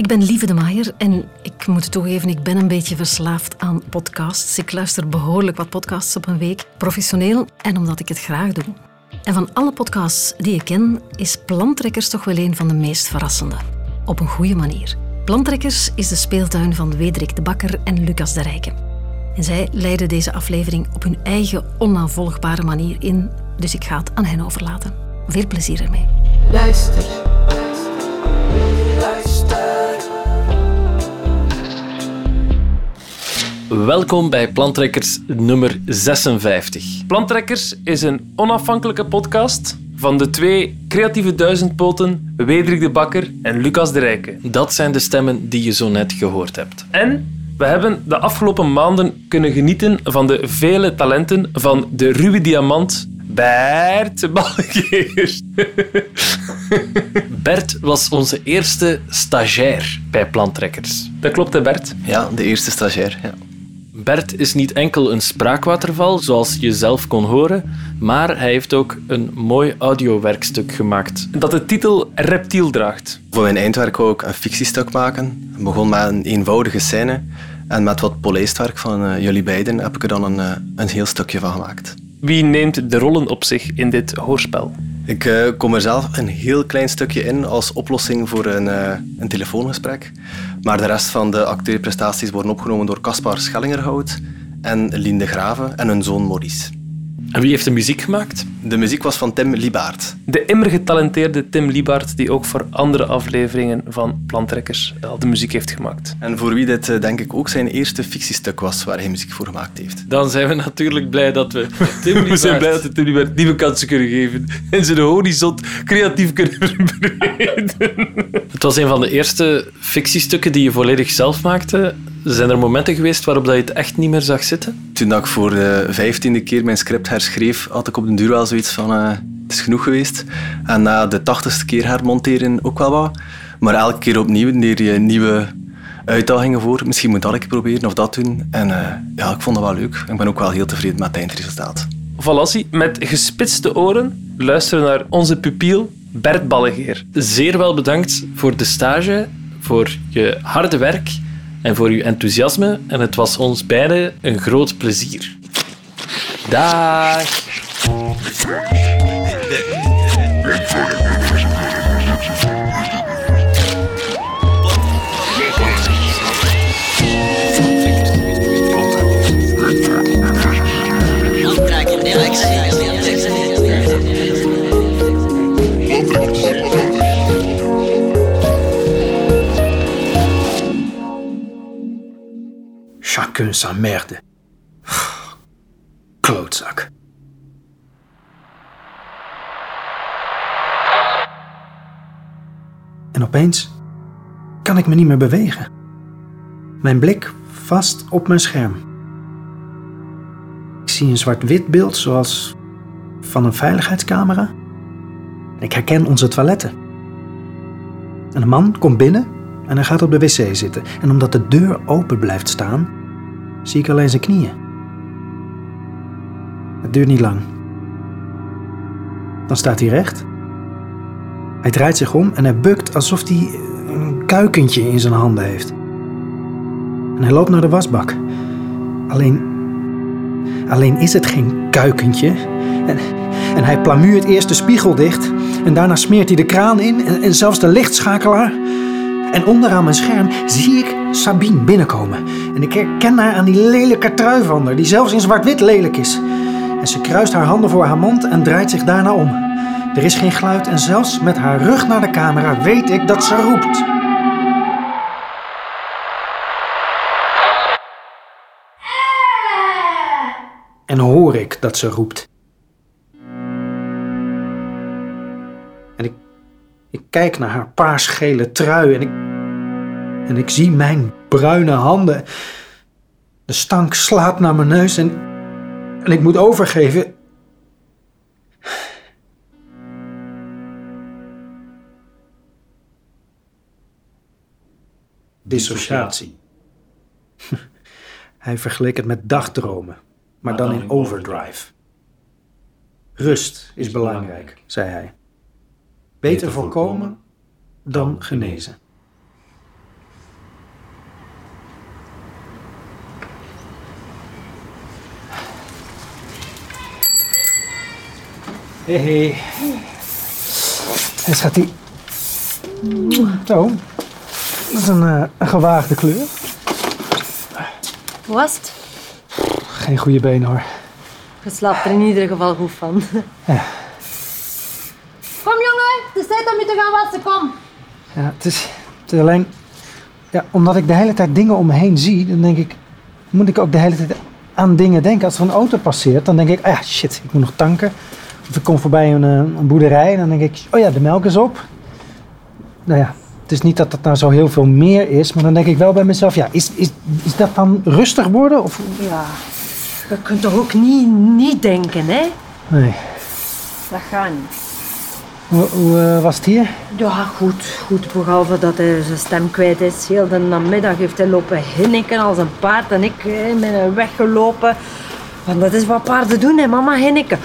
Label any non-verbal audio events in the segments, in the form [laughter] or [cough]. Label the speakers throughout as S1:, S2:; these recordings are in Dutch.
S1: Ik ben Lieve de Maier en ik moet toegeven, ik ben een beetje verslaafd aan podcasts. Ik luister behoorlijk wat podcasts op een week, professioneel en omdat ik het graag doe. En van alle podcasts die ik ken, is Plantrekkers toch wel een van de meest verrassende. Op een goede manier. Plantrekkers is de speeltuin van Wederik de Bakker en Lucas de Rijken. En zij leiden deze aflevering op hun eigen onnavolgbare manier in, dus ik ga het aan hen overlaten. Veel plezier ermee.
S2: Luister.
S3: Welkom bij Plantrekkers nummer 56. Plantrekkers is een onafhankelijke podcast van de twee creatieve duizendpoten Wederik de Bakker en Lucas de Rijke. Dat zijn de stemmen die je zo net gehoord hebt. En we hebben de afgelopen maanden kunnen genieten van de vele talenten van de ruwe diamant Bert Balgeer. [laughs] Bert was onze eerste stagiair bij Plantrekkers. Dat klopt, hè Bert?
S4: Ja, de eerste stagiair. Ja.
S3: Bert is niet enkel een spraakwaterval, zoals je zelf kon horen, maar hij heeft ook een mooi audiowerkstuk gemaakt dat de titel Reptiel draagt.
S4: Voor mijn eindwerk wou ik een fictiestuk maken. Begon met een eenvoudige scène en met wat polijstwerk van uh, jullie beiden heb ik er dan een, uh, een heel stukje van gemaakt.
S3: Wie neemt de rollen op zich in dit hoorspel?
S4: Ik uh, kom er zelf een heel klein stukje in als oplossing voor een, een telefoongesprek. Maar de rest van de acteerprestaties worden opgenomen door Caspar Schellingerhout en Lien de Graven en hun zoon Maurice.
S3: En wie heeft de muziek gemaakt?
S4: De muziek was van Tim Libaert.
S3: De immer getalenteerde Tim Libaert, die ook voor andere afleveringen van Plantrekkers al de muziek heeft gemaakt.
S4: En voor wie dit denk ik ook zijn eerste fictiestuk was waar hij muziek voor gemaakt heeft.
S3: Dan zijn we natuurlijk blij dat we [laughs] Tim Libaert... we zijn blij dat we Tim nieuwe kansen kunnen geven en zijn horizon creatief kunnen [laughs] verbreden. Het was een van de eerste fictiestukken die je volledig zelf maakte. Zijn er momenten geweest waarop dat je het echt niet meer zag zitten?
S4: Toen ik voor de vijftiende keer mijn script herschreef, had ik op den duur wel zoiets van... Uh, het is genoeg geweest. En na de tachtigste keer hermonteren ook wel wat. Maar elke keer opnieuw leer je nieuwe uitdagingen voor. Misschien moet dat ik proberen of dat doen. En uh, ja, ik vond dat wel leuk. Ik ben ook wel heel tevreden met het eindresultaat.
S3: Valassi, met gespitste oren luisteren naar onze pupiel Bert Ballegeer. Zeer wel bedankt voor de stage, voor je harde werk en voor uw enthousiasme. En het was ons beiden een groot plezier. Dag!
S5: Sa merde. [sighs] Klootzak. En opeens kan ik me niet meer bewegen. Mijn blik vast op mijn scherm. Ik zie een zwart-wit beeld zoals van een veiligheidscamera. Ik herken onze toiletten. En een man komt binnen en hij gaat op de wc zitten. En omdat de deur open blijft staan, zie ik alleen zijn knieën. Het duurt niet lang. Dan staat hij recht. Hij draait zich om en hij bukt alsof hij een kuikentje in zijn handen heeft. En hij loopt naar de wasbak. Alleen. Alleen is het geen kuikentje. En, en hij plamuurt eerst de spiegel dicht. En daarna smeert hij de kraan in en zelfs de lichtschakelaar. En onderaan mijn scherm zie ik Sabine binnenkomen. En ik herken haar aan die lelijke trui van haar, die zelfs in zwart-wit lelijk is. En ze kruist haar handen voor haar mond en draait zich daarna om. Er is geen geluid en zelfs met haar rug naar de camera weet ik dat ze roept. En hoor ik dat ze roept. Ik kijk naar haar paarsgele trui en ik, en ik zie mijn bruine handen. De stank slaat naar mijn neus en, en ik moet overgeven. Dissociatie. [laughs] Hij vergeleek het met dagdromen, maar dan in overdrive. Rust is belangrijk, zei hij. Beter voorkomen dan genezen. Hé hey, hey. En schat die. Zo. Dat is eh, een, gewaagde kleur.
S2: Hoe was het?
S5: Geen goede benen hoor.
S2: Je slaapt er in ieder geval goed van.
S5: Ja. Ja, het is, het is alleen... Ja, omdat ik de hele tijd dingen om me heen zie, dan denk ik... Moet ik ook de hele tijd aan dingen denken. Als er een auto passeert, dan denk ik... Ah ja, shit, ik moet nog tanken. Of ik kom voorbij een, een boerderij en dan denk ik... Oh ja, de melk is op. Nou ja, het is niet dat dat nou zo heel veel meer is, maar dan denk ik wel bij mezelf, ja, is, is, is dat dan rustig worden? Of...
S2: Ja, je kunt toch ook niet, niet denken, hè?
S5: Nee.
S2: Dat gaat niet.
S5: Hoe, hoe uh, was het hier?
S2: Ja, goed. Goed, behalve dat hij zijn stem kwijt is. Heel de namiddag heeft hij lopen hinniken als een paard en ik eh, ben hem weggelopen. Want dat is wat paarden doen, hè, mama, hinniken.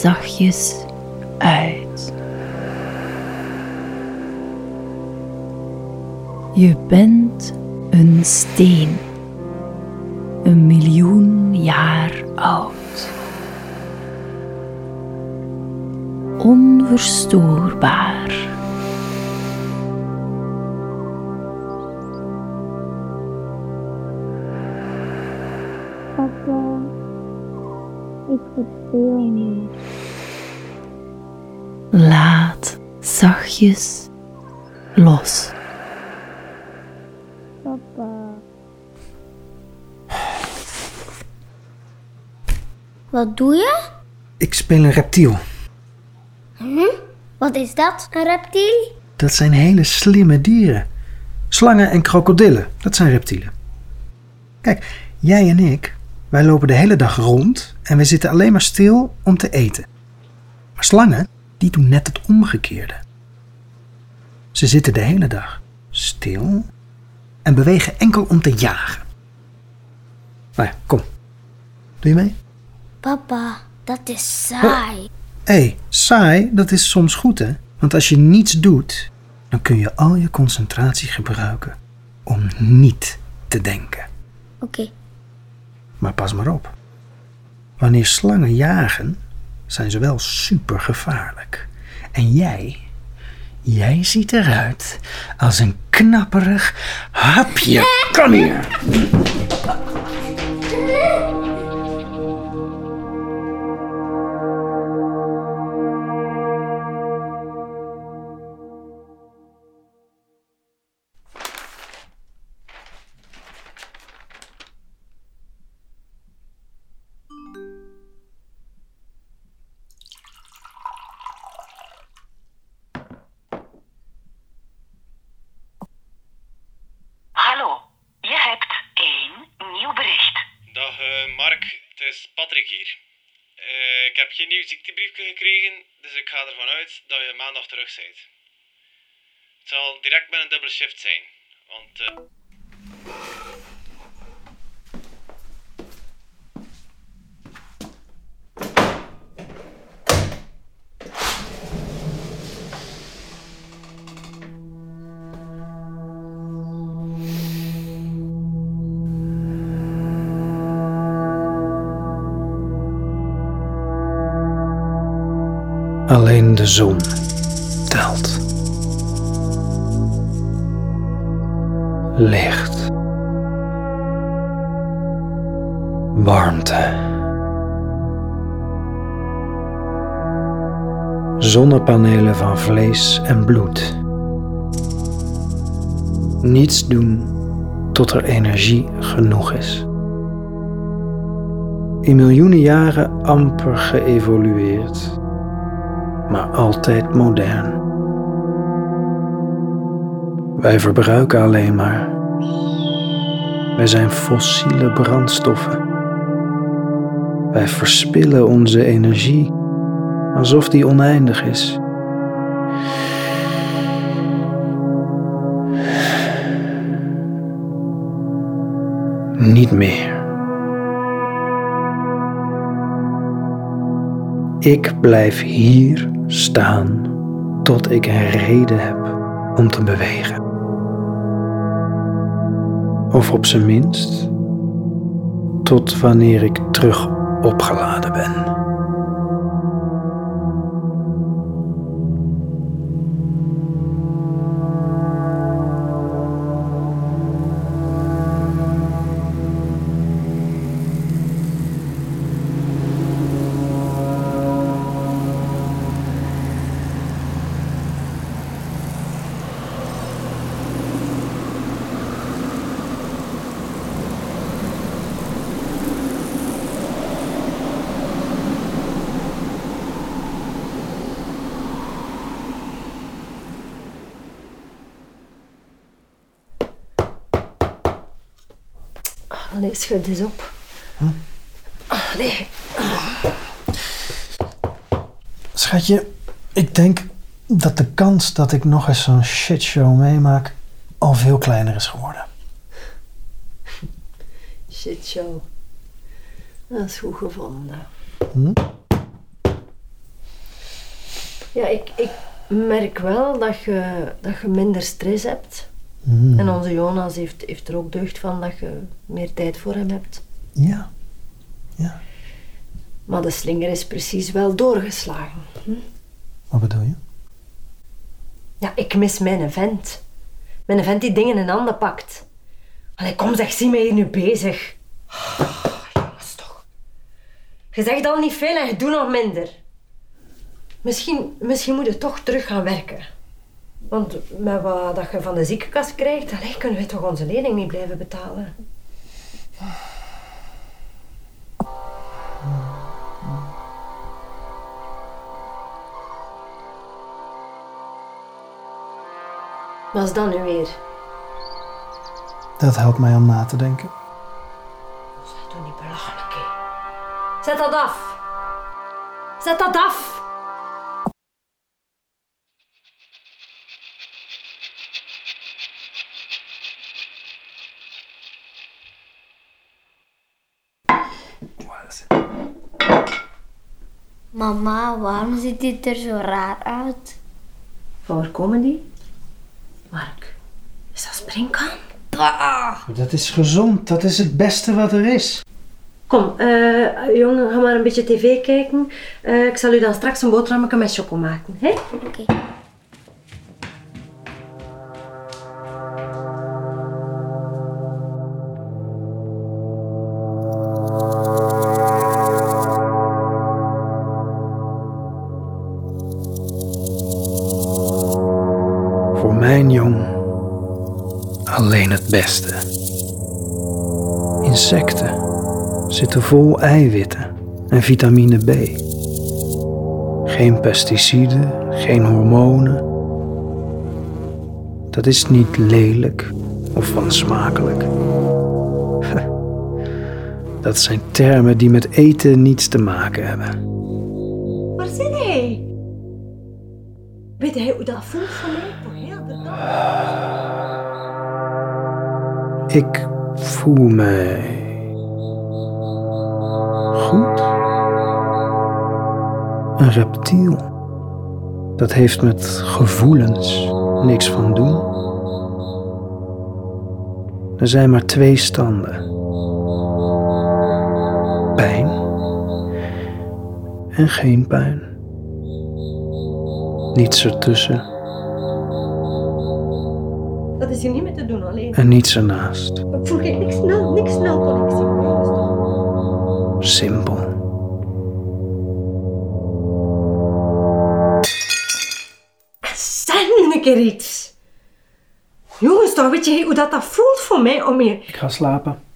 S6: Zachtjes uit. Je bent een steen, een miljoen jaar oud. Onverstoorbaar.
S7: Papa, ik verveel
S6: zachtjes los.
S7: Papa. Wat doe je?
S5: Ik speel een reptiel.
S7: Wat is dat, een reptiel?
S5: Dat zijn hele slimme dieren. Slangen en krokodillen, dat zijn reptielen. Kijk, jij en ik, wij lopen de hele dag rond en we zitten alleen maar stil om te eten. Maar slangen, die doen net het omgekeerde. Ze zitten de hele dag stil en bewegen enkel om te jagen. Nou ja, kom. Doe je mee?
S7: Papa, dat is saai.
S5: Hé, hey, saai, dat is soms goed hè. Want als je niets doet, dan kun je al je concentratie gebruiken om niet te denken.
S7: Oké,
S5: Maar pas maar op. Wanneer slangen jagen, zijn ze wel super gevaarlijk. En jij, jij ziet eruit als een knapperig hapje. Kom hier.
S3: Patrick hier. Eh, ik heb geen nieuw ziektebriefje gekregen, dus ik ga ervan uit dat je maandag terug bent. Het zal direct met een dubbele shift zijn, want... eh,
S5: Alleen de zon telt. Licht. Warmte. Zonnepanelen van vlees en bloed. Niets doen tot er energie genoeg is. In miljoenen jaren amper geëvolueerd maar altijd modern. Wij verbruiken alleen maar. Wij zijn fossiele brandstoffen. Wij verspillen onze energie Alsof die oneindig is. Niet meer. Ik blijf hier staan tot ik een reden heb om te bewegen. Of op zijn minst tot wanneer ik terug opgeladen ben.
S2: Allee, schud eens op. Allee.
S5: Schatje, ik denk dat de kans dat ik nog eens zo'n shitshow meemaak al veel kleiner is geworden.
S2: Shit show. Dat is goed gevonden.
S5: Hm?
S2: Ja, ik, ik merk wel dat je, dat je minder stress hebt.
S5: Hm.
S2: En onze Jonas heeft, heeft er ook deugd van dat je meer tijd voor hem hebt.
S5: Ja.
S2: Maar de slinger is precies wel doorgeslagen.
S5: Wat bedoel je?
S2: Ja, ik mis mijn vent. Mijn vent die dingen in handen pakt. Allee, kom zeg, zie mij hier nu bezig. Oh, jongens, toch. Je zegt al niet veel en je doet nog minder. Misschien, misschien moet je toch terug gaan werken. Want met wat dat je van de ziekenkast krijgt, allee, kunnen we toch onze lening niet blijven betalen. Wat is dat nu weer?
S5: Dat helpt mij om na te denken.
S2: Zeg toch niet belachelijk, hè? Zet dat af! Zet dat af!
S7: Waarom ziet dit er zo raar uit?
S2: Van waar komen die? Mark, is dat springkaan?
S5: Dat is gezond, dat is het beste wat er is.
S2: Kom, eh, jongen, ga maar een beetje tv kijken. Eh, ik zal u dan straks een boterhammetje met choco maken. Hè?
S7: Oké.
S5: Insecten zitten vol eiwitten en vitamine B. Geen pesticiden, geen hormonen. Dat is niet lelijk of wansmakelijk. [laughs] Dat zijn termen die met eten niets te maken hebben.
S2: Waar zit hij? Weet hij hoe dat voelt voor mij? Voor heel de dag?
S5: Ik voel mij goed. Een reptiel. Dat heeft met gevoelens niks van doen. Er zijn maar twee standen. Pijn en geen pijn. Niets ertussen
S2: is hier niet meer te doen alleen.
S5: en niets ernaast.
S2: Ik voel geen niks snel, niks snel connectie.
S5: Simpel.
S2: Zeg nu een keer iets. Jongens, toch weet je hoe dat, dat voelt voor mij om je...
S5: Ik ga slapen.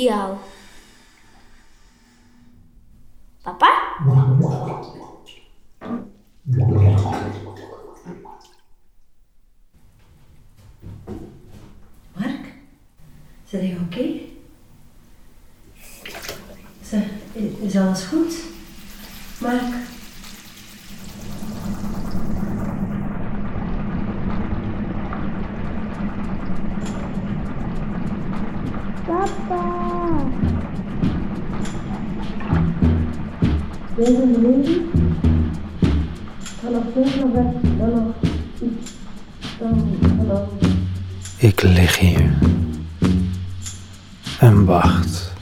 S7: Jou. Papa?
S2: Mark, zijn je oké? Zeg, Is alles goed?
S5: Ik lig hier en wacht.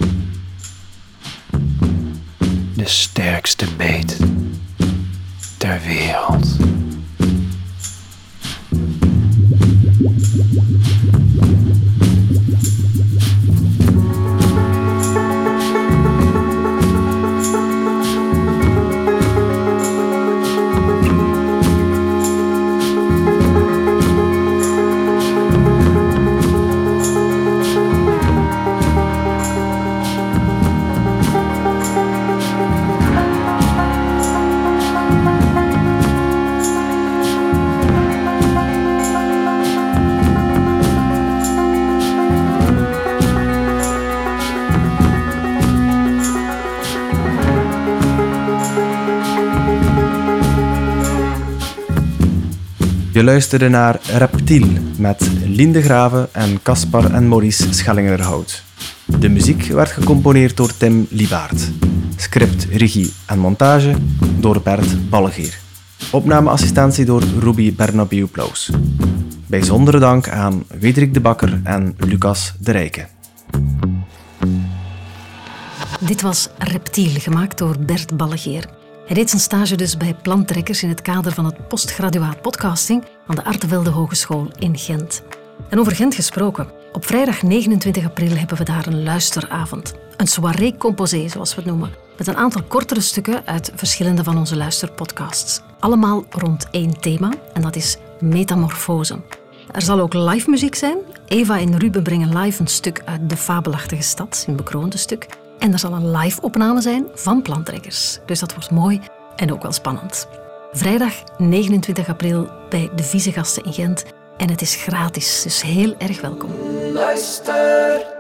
S4: Je luisterde naar Reptiel met Lien de Grave en Caspar en Maurice Schellingerhout. De muziek werd gecomponeerd door Tim Liebaert. Script, regie en montage door Bert Ballegeer. Opnameassistentie door Ruby Bernabeu Plaus. Bijzondere dank aan Wederik de Bakker en Lucas de Rijke.
S1: Dit was Reptiel, gemaakt door Bert Ballegeer. Hij deed zijn stage dus bij Plantrekkers in het kader van het postgraduaat podcasting aan de Artevelde Hogeschool in Gent. En over Gent gesproken. Op vrijdag 29 april hebben we daar een luisteravond. Een soirée composé, zoals we het noemen. Met een aantal kortere stukken uit verschillende van onze luisterpodcasts. Allemaal rond één thema, en dat is metamorfose. Er zal ook live muziek zijn. Eva en Ruben brengen live een stuk uit De Fabelachtige Stad, een bekroonde stuk. En er zal een live opname zijn van Plantrekkers. Dus dat wordt mooi en ook wel spannend. Vrijdag 29 april bij de Vieze Gasten in Gent. En het is gratis, dus heel erg welkom.
S8: Luister